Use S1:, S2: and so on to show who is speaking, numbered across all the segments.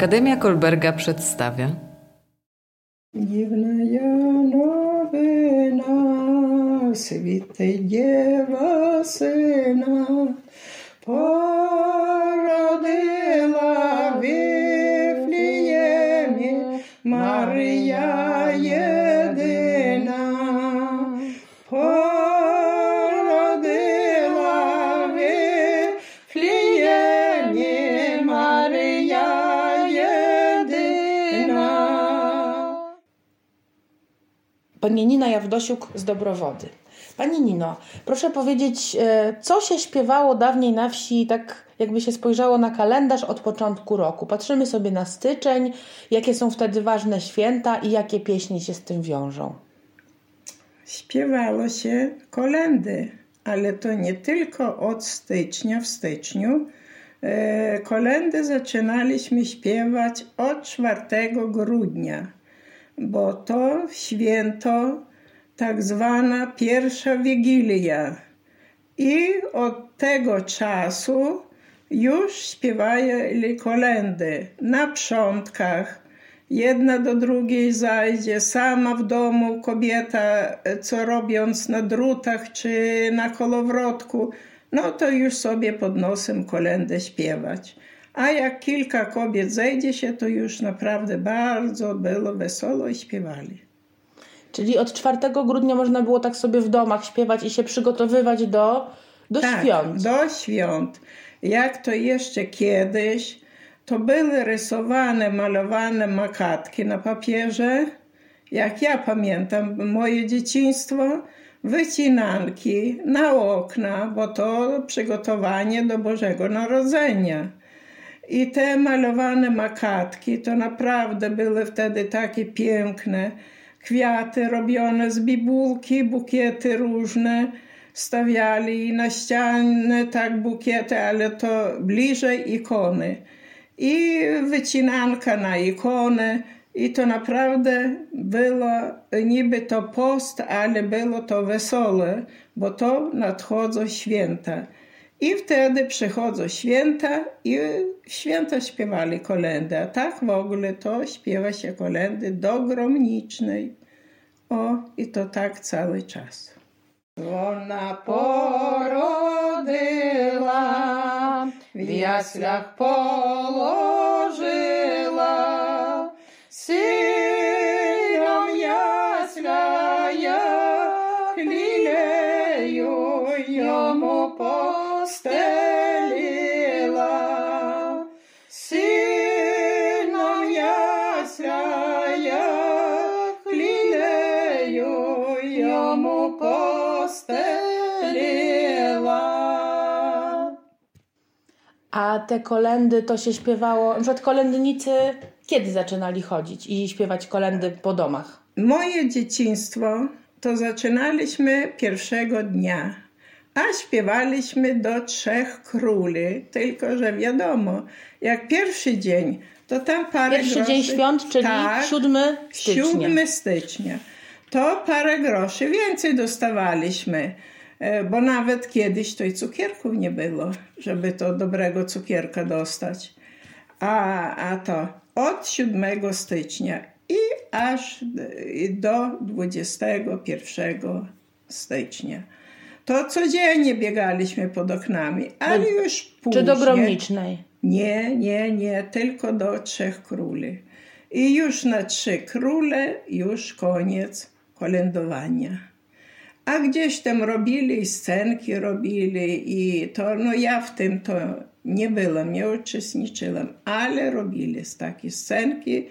S1: Akademia Kolberga przedstawia.
S2: Dziwna nowina, świtej dziewa syna, w Maria.
S3: Pani Nina Jawdosiuk z Dobrowody. Pani Nino, proszę powiedzieć, e, co się śpiewało dawniej na wsi, tak jakby się spojrzało na kalendarz od początku roku? Patrzymy sobie na styczeń, jakie są wtedy ważne święta i jakie pieśni się z tym wiążą.
S2: Śpiewało się kolendy, ale to nie tylko od stycznia w styczniu. E, Kolendy zaczynaliśmy śpiewać od 4 grudnia, bo to święto tak zwana pierwsza Wigilia. I od tego czasu już śpiewali kolendy na przątkach, Jedna do drugiej zajdzie, sama w domu kobieta, co robiąc na drutach czy na kolowrotku, no to już sobie pod nosem kolendę śpiewać. A jak kilka kobiet zejdzie się, to już naprawdę bardzo było wesoło i śpiewali.
S3: Czyli od 4 grudnia można było tak sobie w domach śpiewać i się przygotowywać do, do
S2: tak,
S3: świąt.
S2: do świąt. Jak to jeszcze kiedyś, to były rysowane, malowane makatki na papierze. Jak ja pamiętam moje dzieciństwo, wycinanki na okna, bo to przygotowanie do Bożego Narodzenia. I te malowane makatki to naprawdę były wtedy takie piękne. Kwiaty robione z bibułki, bukiety różne stawiali na ścianę tak bukiety, ale to bliżej ikony. I wycinanka na ikonę. I to naprawdę było niby to post, ale było to wesołe, bo to nadchodzą święta. I wtedy przychodzą święta i święta śpiewali kolendę. A tak w ogóle to śpiewa się kolendy do gromnicznej. O, i to tak cały czas. Ona porodyła, w jaslach położyła,
S3: te kolendy to się śpiewało, na przykład kolędnicy kiedy zaczynali chodzić i śpiewać kolendy po domach?
S2: Moje dzieciństwo to zaczynaliśmy pierwszego dnia, a śpiewaliśmy do trzech króli. Tylko, że wiadomo, jak pierwszy dzień, to tam parę
S3: Pierwszy
S2: groszy...
S3: dzień świąt, czyli
S2: tak,
S3: 7 stycznia.
S2: 7 stycznia. To parę groszy więcej dostawaliśmy, bo nawet kiedyś to i cukierków nie było, żeby to dobrego cukierka dostać. A, a to od 7 stycznia i aż do 21 stycznia. To codziennie biegaliśmy pod oknami, ale już później...
S3: Czy do gromnicznej?
S2: Nie, nie, nie, tylko do trzech króli. I już na trzy króle już koniec kolędowania. A gdzieś tam robili, scenki robili i to, no ja w tym to nie byłam, nie uczestniczyłam, ale robili takie scenki,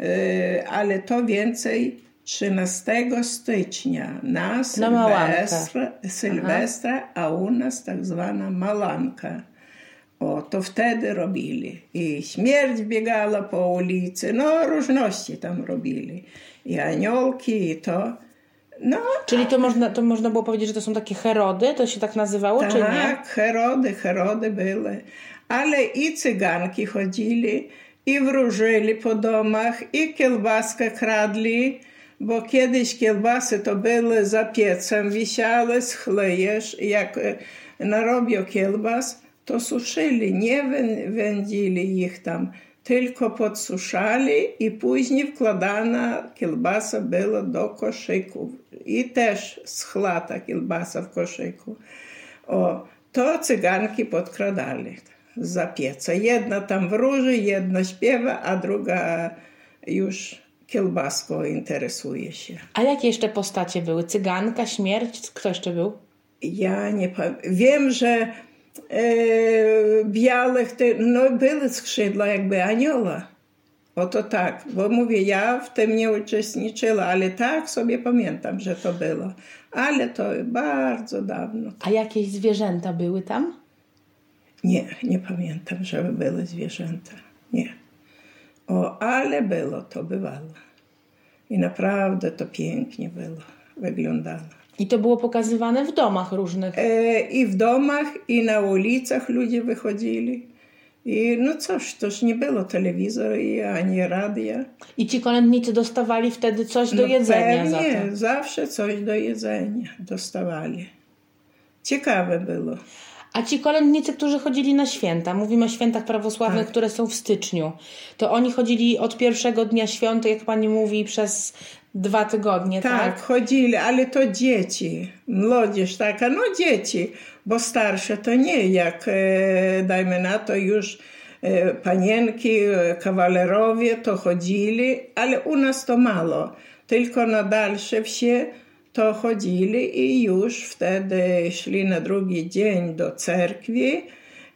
S2: e, ale to więcej 13 stycznia na
S3: Malankę.
S2: Sylwestra, Sylwestra a u nas tak zwana Malanka. O, to wtedy robili. I śmierć biegała po ulicy, no różności tam robili. I aniołki, i to. No,
S3: Czyli to można, to można było powiedzieć, że to są takie herody? To się tak nazywało, czy nie?
S2: tak, herody, herody były. Ale i cyganki chodzili, i wróżyli po domach, i kiełbaskę kradli, bo kiedyś kiełbasy to były za piecem, wisiały, schlejesz, jak e, narobią kiełbas, to suszyli, nie wę- wędzili ich tam, tylko podsuszali i później wkładana kiełbasa była do koszyków. I też schła ta kiełbasa w koszyku. O, to cyganki podkradali za pieca. Jedna tam wróży, jedna śpiewa, a druga już kiełbaską interesuje się.
S3: A jakie jeszcze postacie były? Cyganka, śmierć? Kto jeszcze był?
S2: Ja nie pamiętam. Wiem, że białych, no były skrzydła jakby anioła. Oto tak, bo mówię, ja w tym nie uczestniczyła, ale tak sobie pamiętam, że to było. Ale to bardzo dawno.
S3: A jakieś zwierzęta były tam?
S2: Nie, nie pamiętam, żeby były zwierzęta. Nie. O, ale było, to bywało. I naprawdę to pięknie było, wyglądało.
S3: I to było pokazywane w domach różnych?
S2: E, I w domach, i na ulicach ludzie wychodzili. I no cóż, toż nie było telewizora ani radia.
S3: I ci kolędnicy dostawali wtedy coś do
S2: no
S3: jedzenia
S2: pewnie,
S3: za to?
S2: zawsze coś do jedzenia dostawali. Ciekawe było.
S3: A ci kolędnicy, którzy chodzili na święta, mówimy o świętach prawosławnych,
S2: Tak.
S3: które są w styczniu, to oni chodzili od pierwszego dnia świąt, jak pani mówi, przez dwa tygodnie, tak?
S2: Tak, chodzili, ale to dzieci, młodzież taka, no dzieci, bo starsze to nie, jak e, dajmy na to już e, panienki, kawalerowie to chodzili, ale u nas to mało, tylko na dalsze wsie to chodzili i już wtedy szli na drugi dzień do cerkwi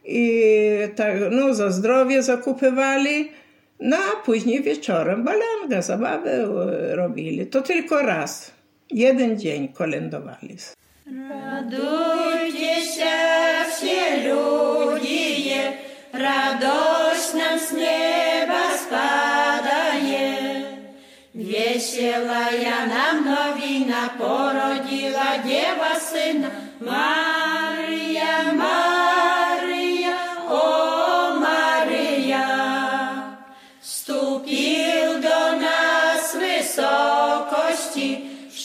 S2: i tak, no za zdrowie zakupywali, no a później wieczorem balanga, zabawy e, robili. To tylko raz, jeden dzień kolędowali.
S4: Radujcie się все люди, radość nam z nieba spadaje. Веселая нам новина породила Дева Сына. Мария, Мария,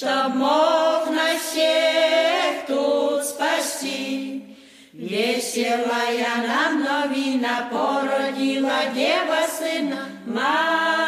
S4: Чтоб мог нас всех тут спасти. Веселая нам новина породила Дева Сына. Мария,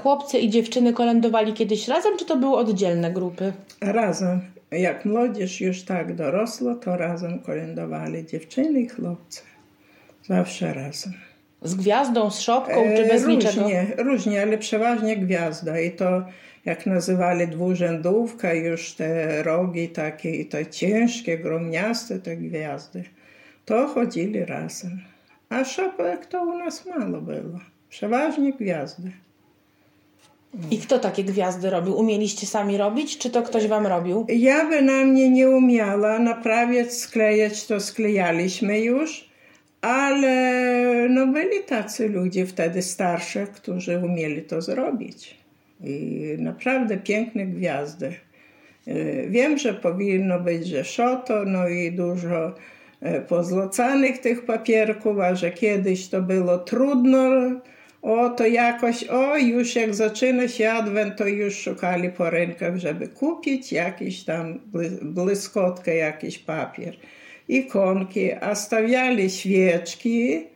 S3: chłopcy i dziewczyny kolędowali kiedyś razem, czy to były oddzielne grupy?
S2: Razem, jak młodzież już tak dorosła, to razem kolędowali dziewczyny i chłopcy. Zawsze razem.
S3: Z gwiazdą, z szopką, czy bez
S2: E,
S3: niczego?
S2: różnie, różnie, ale przeważnie gwiazda. I to, jak nazywali dwurzędówka, już te rogi takie, i to ciężkie, gromniaste te gwiazdy, to chodzili razem. A szopek to u nas mało było. Przeważnie gwiazdy.
S3: I kto takie gwiazdy robił? Umieliście sami robić, czy to ktoś wam robił?
S2: Ja by na mnie nie umiała naprawiać, sklejać, to sklejaliśmy już, ale no byli tacy ludzie wtedy starsze, którzy umieli to zrobić. I naprawdę piękne gwiazdy. E, Wiem, że powinno być, że szoto, no i dużo e, pozlocanych tych papierków, a że kiedyś to było trudno, o to jakoś, o już jak zaczyna się adwent, to już szukali po rynkach, żeby kupić jakiś tam błyskotkę, jakiś papier. Ikonki, a stawiali świeczki.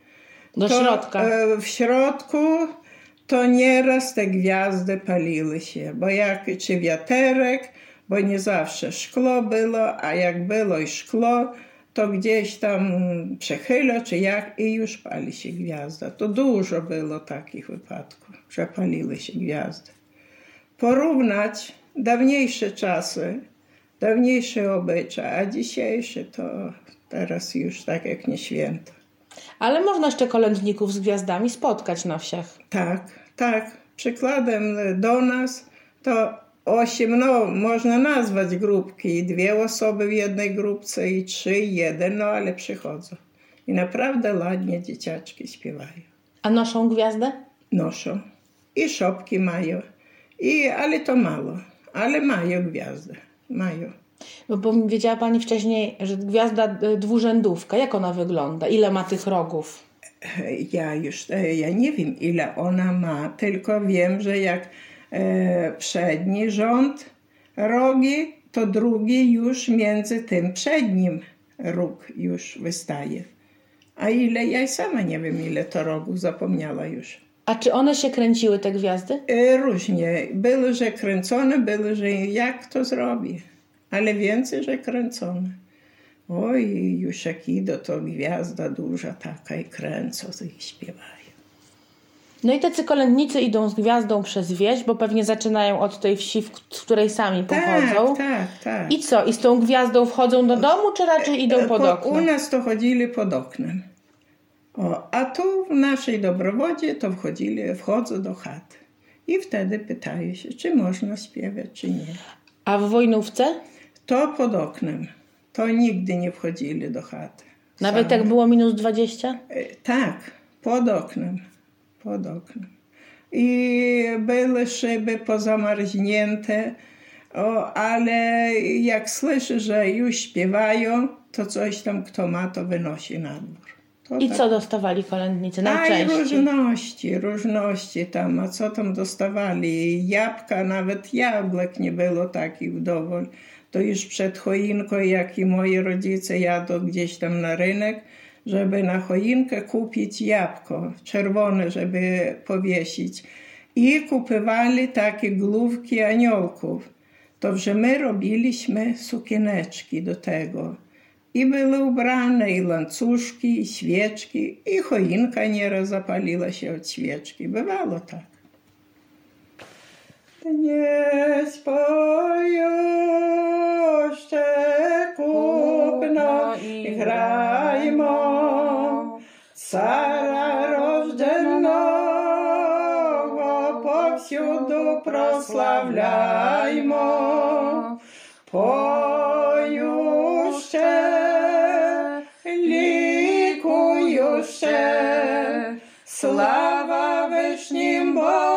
S3: Do
S2: to,
S3: środka.
S2: e, W środku to nieraz te gwiazdy paliły się, bo jak czy wiaterek, bo nie zawsze szkło było, a jak było i szkło, to gdzieś tam przechyla, czy jak, i już pali się gwiazda. To dużo było takich wypadków, że paliły się gwiazdy. Porównać dawniejsze czasy, dawniejsze obyczaje, a dzisiejsze to teraz już tak jak nie święto.
S3: Ale można jeszcze kolędników z gwiazdami spotkać na wsiach.
S2: Tak, tak. Przykładem do nas to osiem, no można nazwać grupki, dwie osoby w jednej grupce i trzy, jeden, no ale przychodzą. I naprawdę ładnie dzieciaczki śpiewają.
S3: A noszą gwiazdę?
S2: Noszą. I szopki mają. I, ale to mało. Ale mają gwiazdę. Mają.
S3: Bo, bo wiedziała Pani wcześniej, że gwiazda y, dwurzędówka, jak ona wygląda? Ile ma tych rogów?
S2: Ja już e, ja nie wiem, ile ona ma, tylko wiem, że jak e, przedni rząd rogi, to drugi już między tym przednim róg już wystaje. A ile, ja sama nie wiem, ile to rogów, zapomniała już.
S3: A czy one się kręciły, te gwiazdy?
S2: E, Różnie. Były, że kręcone, były, że jak to zrobi. Ale więcej, że kręcone. Oj, już jak idą, to gwiazda duża taka i kręcą i śpiewają.
S3: No i tacy kolędnicy idą z gwiazdą przez wieś, bo pewnie zaczynają od tej wsi, z której sami pochodzą.
S2: Tak, tak, tak.
S3: I co? I z tą gwiazdą wchodzą do domu, czy raczej idą pod
S2: Po- U
S3: okno?
S2: nas to chodzili pod oknem. O, a tu w naszej dobrowodzie to wchodzili, wchodzą do chaty. I wtedy pytają się, czy można śpiewać, czy nie.
S3: A w Wojnówce?
S2: To pod oknem. To nigdy nie wchodzili do chaty.
S3: Nawet
S2: Same.
S3: jak było minus 20?
S2: E, Tak, pod oknem. Pod oknem. I były szyby pozamarznięte, o, ale jak słyszę, że już śpiewają, to coś tam kto ma, to wynosi na dwór. To
S3: I
S2: tak.
S3: co dostawali kolędnicy
S2: Aj,
S3: najczęściej?
S2: różności, różności tam, a co tam dostawali? Jabłka, nawet jabłek nie było takich wdowol. To już przed choinką, jak i moi rodzice jadą gdzieś tam na rynek, żeby na choinkę kupić jabłko czerwone, żeby powiesić. I kupywali takie główki aniołków. To, że my robiliśmy sukieneczki do tego. I były ubrane i łańcuszki, i świeczki, i choinka nieraz zapaliła się od świeczki. Bywało tak. nie spojošte kupno i hrajmo. Прославляймо. Поюще, лікующе, слава вишнім Богу.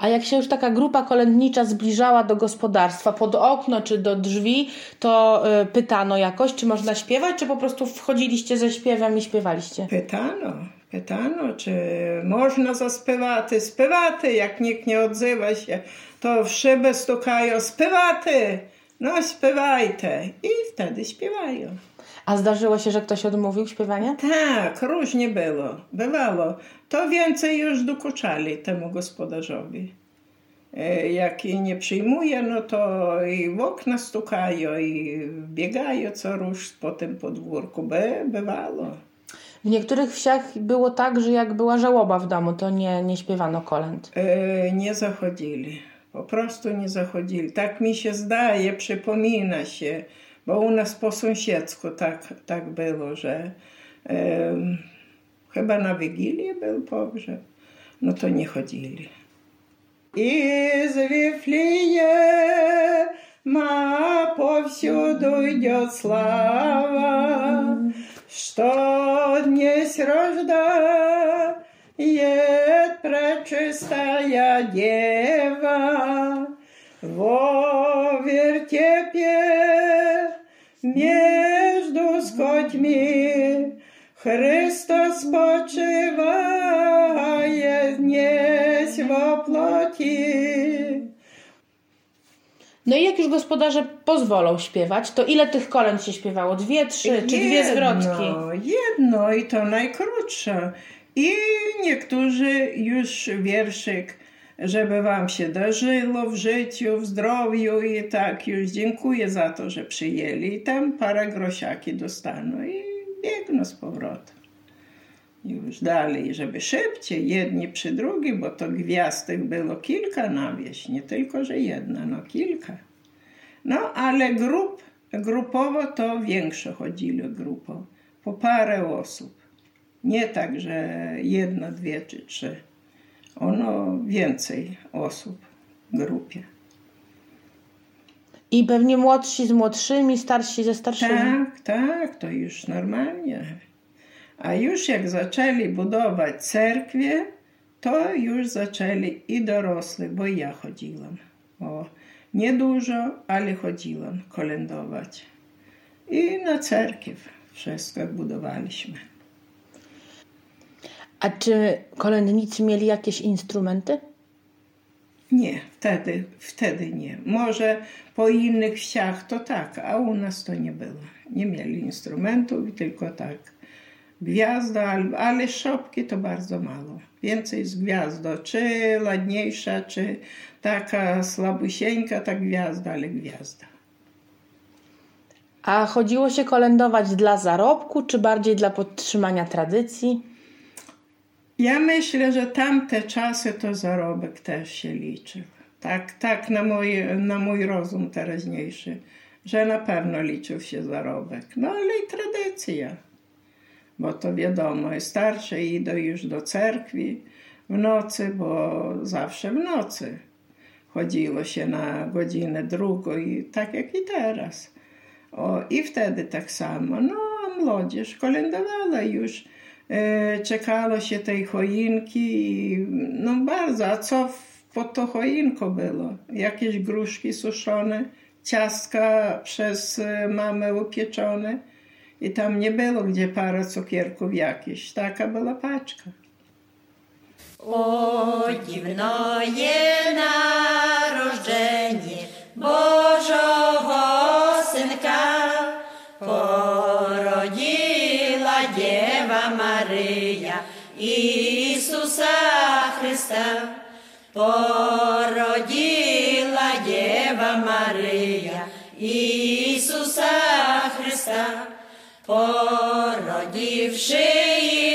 S3: A jak się już taka grupa kolędnicza zbliżała do gospodarstwa, pod okno czy do drzwi, to y, pytano jakoś, czy można śpiewać, czy po prostu wchodziliście ze śpiewem i śpiewaliście?
S2: Pytano. Pytano, czy można zaspiewaty, spiewaty, jak nikt nie odzywa się, to w szybę stukają, spiewaty, no śpiewajte. I wtedy śpiewają.
S3: A zdarzyło się, że ktoś odmówił śpiewania?
S2: Tak, różnie było, bywało. To więcej już dokuczali temu gospodarzowi. E, Jak jej nie przyjmuje, no to i w okna stukają, i biegają co rusz po tym podwórku. By, bywało.
S3: W niektórych wsiach było tak, że jak była żałoba w domu, to nie, nie śpiewano kolęd.
S2: E, nie zachodzili. Po prostu nie zachodzili. Tak mi się zdaje, przypomina się, bo u nas po sąsiedzku tak, tak było, że em, chyba na Wigilię był pogrzeb. No to nie chodzili. I z Вифлеема повсюду идет слава, что днесь рождает пречистая дева во вертепе между скотьми Христос почивает днесь во плоти.
S3: No i jak już gospodarze pozwolą śpiewać, to ile tych kolęd się śpiewało? Dwie, trzy, czy dwie zwrotki?
S2: Jedno, jedno i to najkrótsze. I niektórzy już wierszyk, żeby wam się darzyło w życiu, w zdrowiu i tak już dziękuję za to, że przyjęli. I tam parę grosiaki dostaną i biegną z powrotem. Już dalej, żeby szybciej, jedni przy drugim, bo to gwiazdek było kilka na wieś, nie tylko, że jedna, no kilka. No, ale grup, grupowo to większe chodzili grupą, po parę osób. Nie tak, że jedna, dwie czy trzy. Ono więcej osób w grupie.
S3: I pewnie młodsi z młodszymi, starsi ze starszymi.
S2: Tak, tak, to już normalnie. A już jak zaczęli budować cerkwie, to już zaczęli i dorosły, bo ja chodziłam. O, nie dużo, ale chodziłam kolędować. I na cerkiew wszystko budowaliśmy.
S3: A czy kolędnicy mieli jakieś instrumenty?
S2: Nie, wtedy, wtedy nie. Może po innych wsiach to tak, a u nas to nie było. Nie mieli instrumentów, tylko tak. Gwiazda, al- ale szopki to bardzo mało. Więcej z gwiazdą, czy ładniejsza, czy taka słabusieńka ta gwiazda, ale gwiazda.
S3: A chodziło się kolędować dla zarobku, czy bardziej dla podtrzymania tradycji?
S2: Ja myślę, że tamte czasy to zarobek też się liczył. Tak, tak na, mój, na mój rozum teraźniejszy, że na pewno liczył się zarobek. No ale i tradycja. Bo to wiadomo, starsze idą już do cerkwi w nocy, bo zawsze w nocy chodziło się na godzinę drugą i tak jak i teraz. O, I wtedy tak samo. No, a młodzież kolędowała już. E, czekało się tej choinki. i, No bardzo. A co pod to choinką było? Jakieś gruszki suszone, ciastka przez e, mamę upieczone. I tam nie było gdzie parę cukierków jakieś. Taka była paczka.
S4: O dziwnoje narodzenie Христа. Породила Дева Мария Ісуса Христа. Породивши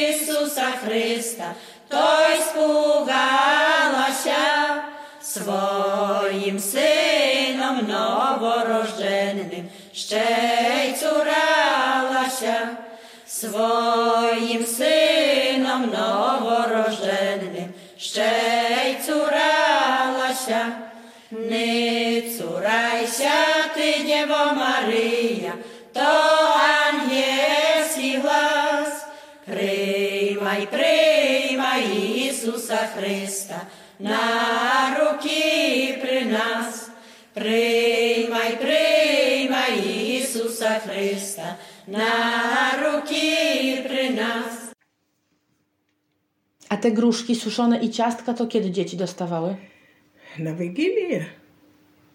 S4: Ісуса Христа, той спугалася своїм сином новорожденним, ще й цуралася своїм сином новорожденним, ще й цуралася. Не цурайся ти, Дєво Марія, то ангельський глас. Приймай, приймай Ісуса Христа на руки при нас. Приймай, приймай Ісуса Христа на руки при нас.
S3: A te gruszki suszone i ciastka to kiedy dzieci dostawały?
S2: Na Wigilię.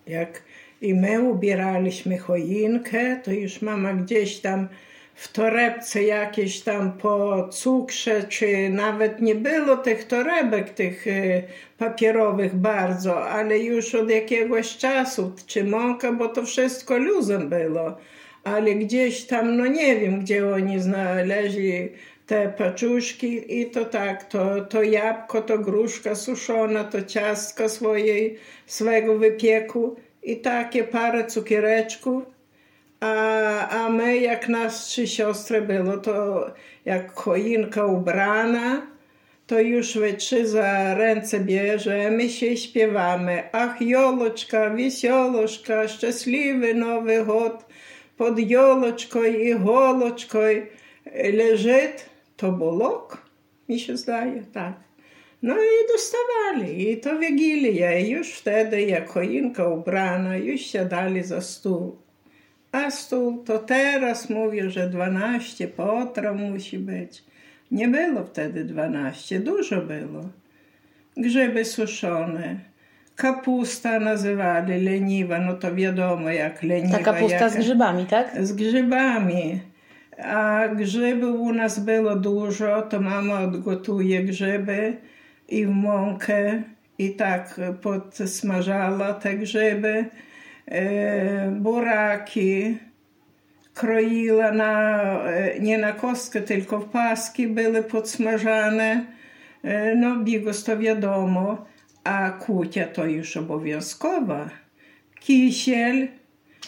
S2: Jak i my ubieraliśmy choinkę, to już mama gdzieś tam w torebce jakieś tam po cukrze, czy nawet nie było tych torebek, tych e, papierowych bardzo, ale już od jakiegoś czasu, czy mąka, bo to wszystko luzem było. Ale gdzieś tam, no nie wiem, gdzie oni znaleźli te paczuszki i to tak, to, to jabłko, to gruszka suszona, to ciastka swojej, swego wypieku i takie parę cukiereczków. A, a my, jak nas trzy siostry było, to jak choinka ubrana, to już we trzy za ręce bierzemy się i śpiewamy. Ach, joloczka, wisioloszka, szczęśliwy nowy god, pod joloczką i goloczką leżyt to bolok, mi się zdaje, tak. No i dostawali, i to Wigilia, i już wtedy, jak choinka ubrana, już siadali za stół. A stół to teraz mówię, że 12 potraw musi być. Nie było wtedy 12, dużo było. Grzyby suszone, kapusta nazywali leniwa, no to wiadomo jak leniwa.
S3: Ta kapusta z grzybami, tak?
S2: Z grzybami. A grzybów u nas było dużo, to mama odgotuje grzyby i w mąkę i tak podsmażała te grzyby. E, buraki kroiła na, e, nie na kostkę, tylko w paski były podsmażane. E, no bigos to wiadomo, a kucia to już obowiązkowa. Kisiel,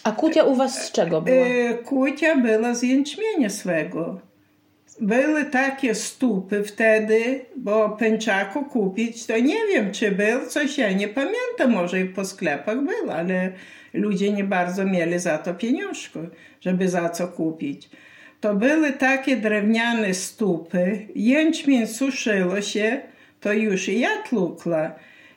S3: A kutia u was z czego była?
S2: E, Kucia była z jęczmienia swego. były takie stupy wtedy, bo pęczaku kupić, to nie wiem, czy był coś, ja nie pamiętam, może i po sklepach był, ale ludzie nie bardzo mieli za to pieniążków, żeby za co kupić. To były takie drewniane stupy, jęczmień suszyło się, to już i ja tłukła.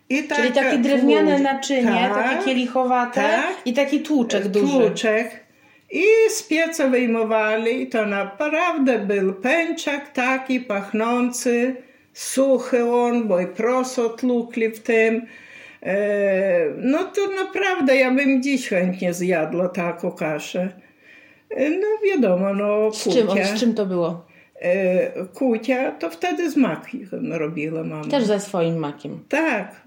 S2: I
S3: Czyli takie drewniane
S2: tłucz-
S3: naczynie,
S2: Tak,
S3: takie kielichowate
S2: tak.
S3: i taki tłuczek duży.
S2: Tłuczek. I z pieca wyjmowali i to naprawdę był pęczak taki pachnący, suchy on, bo i proso w tym. E, no to naprawdę ja bym dziś chętnie zjadła taką kaszę. E, No wiadomo, no
S3: Z czym,
S2: kucia.
S3: z czym to było?
S2: E, kucia to wtedy z makiem robiła mama.
S3: Też ze swoim makiem.
S2: Tak,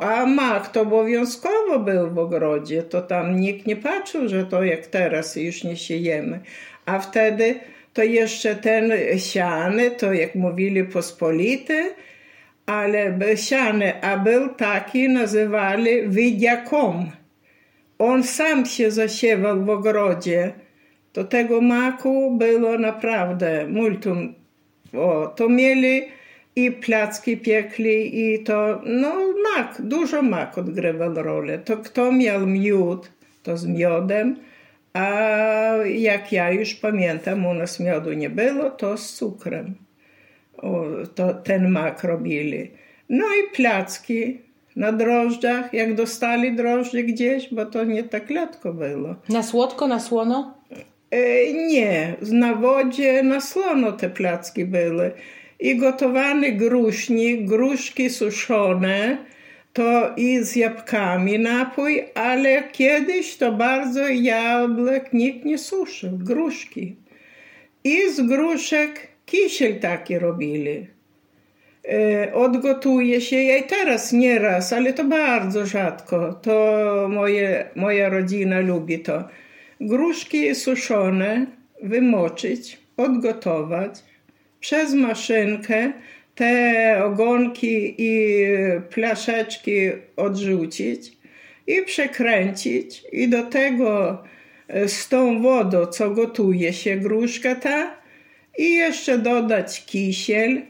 S2: a mak to obowiązkowo był w ogrodzie, to tam nikt nie patrzył, że to jak teraz już nie siejemy. A wtedy to jeszcze ten siany, to jak mówili pospolity, ale siany, a był taki, nazywali wydiakom. On sam się zasiewał w ogrodzie. To tego maku było naprawdę multum. O, to mieli i placki piekli i to, no mak, dużo mak odgrywał rolę. To kto miał miód, to z miodem, a jak ja już pamiętam, u nas miodu nie było, to z cukrem. O, to ten mak robili. No i placki na drożdżach, jak dostali drożdże gdzieś, bo to nie tak letko było.
S3: Na słodko, na słono?
S2: E, nie, na wodzie na słono te placki były. I gotowany grusznik, gruszki suszone, to i z jabłkami napój, ale kiedyś to bardzo jabłek nikt nie suszył, gruszki. I z gruszek kisiel taki robili. E, odgotuje się, ja i teraz nieraz, ale to bardzo rzadko. To moje, moja rodzina lubi to. Gruszki suszone wymoczyć, odgotować, przez maszynkę te ogonki i plaszeczki odrzucić i przekręcić. I do tego e, z tą wodą, co gotuje się gruszka ta i jeszcze dodać kisiel,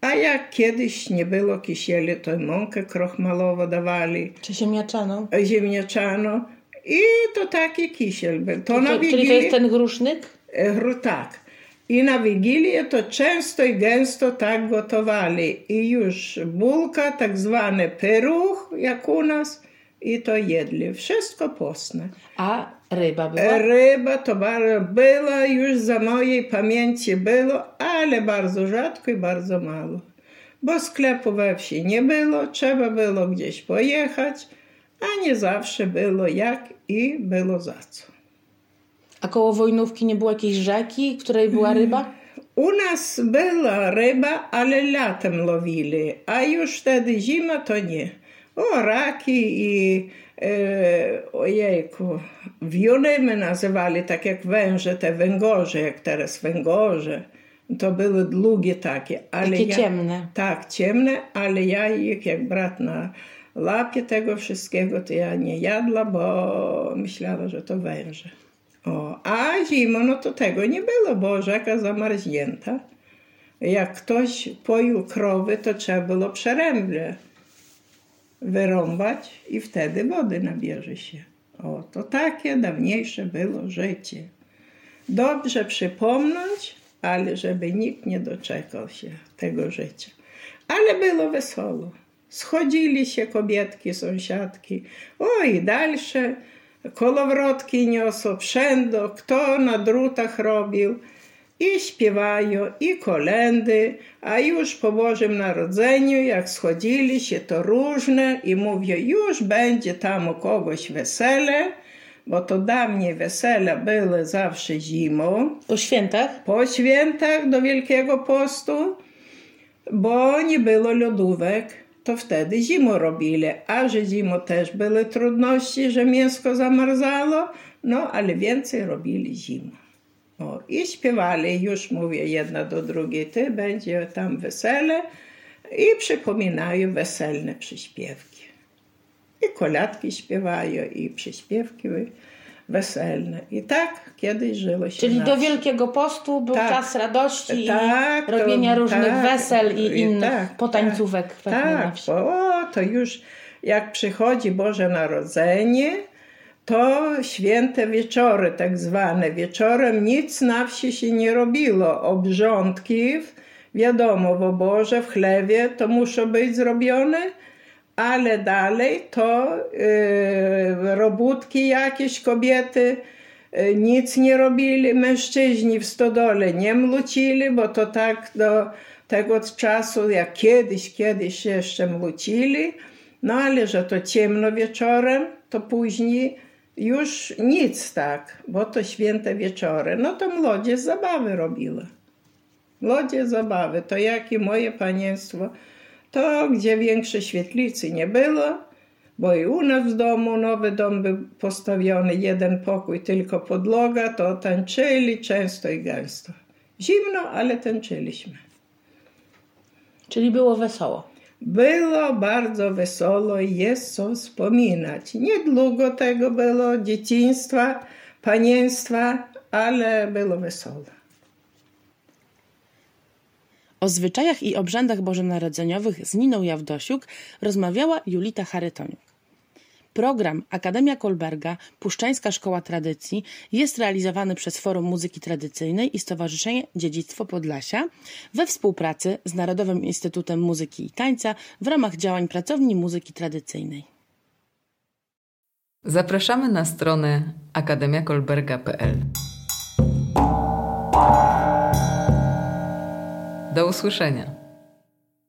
S2: a jak kiedyś nie było kisieli, to mąkę krochmalową dawali,
S3: Czy ziemniaczaną?
S2: ziemniaczaną i to taki kisiel był. To na
S3: To, czyli to
S2: Wigilię,
S3: jest ten grusznyk?
S2: e, tak. I na Wigilię to często i gęsto tak gotowali. I już bułka, tak zwany pyruch, jak u nas, i to jedli. Wszystko postne.
S3: A ryba
S2: E,
S3: była?
S2: Ryba to była, już za mojej pamięci było, ale bardzo rzadko i bardzo mało. Bo sklepu we wsi nie było, trzeba było gdzieś pojechać, a nie zawsze było jak i było za co.
S3: A koło Wojnówki nie było jakiejś rzeki, w której była ryba?
S2: U nas była ryba, ale latem łowili, a już wtedy zima to nie. O, raki i e, ojejku, wiuny my nazywali tak jak węże, te węgorze, jak teraz węgorze. To były długie takie. Ale
S3: Takie
S2: ja,
S3: ciemne.
S2: Tak, ciemne, ale ja ich jak brat na łapie tego wszystkiego, to ja nie jadła, bo myślała, że to węże. O, a zimą, no to tego nie było, bo rzeka zamarznięta. Jak ktoś poił krowy, to trzeba było przeręble wyrąbać i wtedy wody nabierze się. O, to takie dawniejsze było życie. Dobrze przypomnieć, ale żeby nikt nie doczekał się tego życia. Ale było wesoło. Schodzili się kobietki, sąsiadki. Oj, dalsze kolowrotki niosą, wszędo, kto na drutach robił. I śpiewają, i kolendy, a już po Bożym Narodzeniu, jak schodzili się, to różne i mówią, już będzie tam u kogoś wesele, bo to dawniej wesela były zawsze zimą,
S3: Po świętach?
S2: po świętach do Wielkiego Postu, bo nie było lodówek, to wtedy zimą robili, a że zimą też były trudności, że mięsko zamarzało, no ale więcej robili zimą. O, I śpiewali, już mówię jedna do drugiej, ty będzie tam wesele i przypominają weselne przyśpiewki. I koladki śpiewają, i przyśpiewki weselne. I tak kiedyś żyło się
S3: Czyli
S2: na
S3: do. Wielkiego Postu był
S2: Tak.
S3: czas radości
S2: Tak,
S3: i
S2: to-
S3: robienia różnych
S2: tak,
S3: wesel i
S2: i
S3: innych
S2: tak,
S3: potańcówek
S2: Tak,
S3: wsi.
S2: o, to już jak przychodzi Boże Narodzenie, to święte wieczory, tak zwane. Wieczorem nic na wsi się nie robiło. Obrządki, wiadomo, bo Boże w chlewie to muszą być zrobione, ale dalej to yy, robótki jakieś kobiety yy, nic nie robili, mężczyźni w stodole nie mlucili, bo to tak do tego czasu, jak kiedyś, kiedyś jeszcze mlucili, no ale że to ciemno wieczorem, to później już nic tak, bo to święte wieczory. No to młodzież zabawy robiła. Młodzież zabawy, to jak i moje panienstwo, to gdzie większej świetlicy nie było, bo i u nas w domu nowy dom był postawiony, jeden pokój, tylko podloga, to tańczyli często i gęsto. Zimno, ale tańczyliśmy.
S3: Czyli było wesoło.
S2: Było bardzo wesoło i jest co wspominać. Niedługo tego było, dzieciństwa, panienstwa, ale było wesoło.
S3: O zwyczajach i obrzędach bożonarodzeniowych z Niną Jawdosiuk rozmawiała Julita Charytoniuk. Program Akademia Kolberga Puszczańska Szkoła Tradycji jest realizowany przez Forum Muzyki Tradycyjnej i Stowarzyszenie Dziedzictwo Podlasia we współpracy z Narodowym Instytutem Muzyki i Tańca w ramach działań Pracowni Muzyki Tradycyjnej.
S1: Zapraszamy na stronę akademiakolberga.pl. До услышания.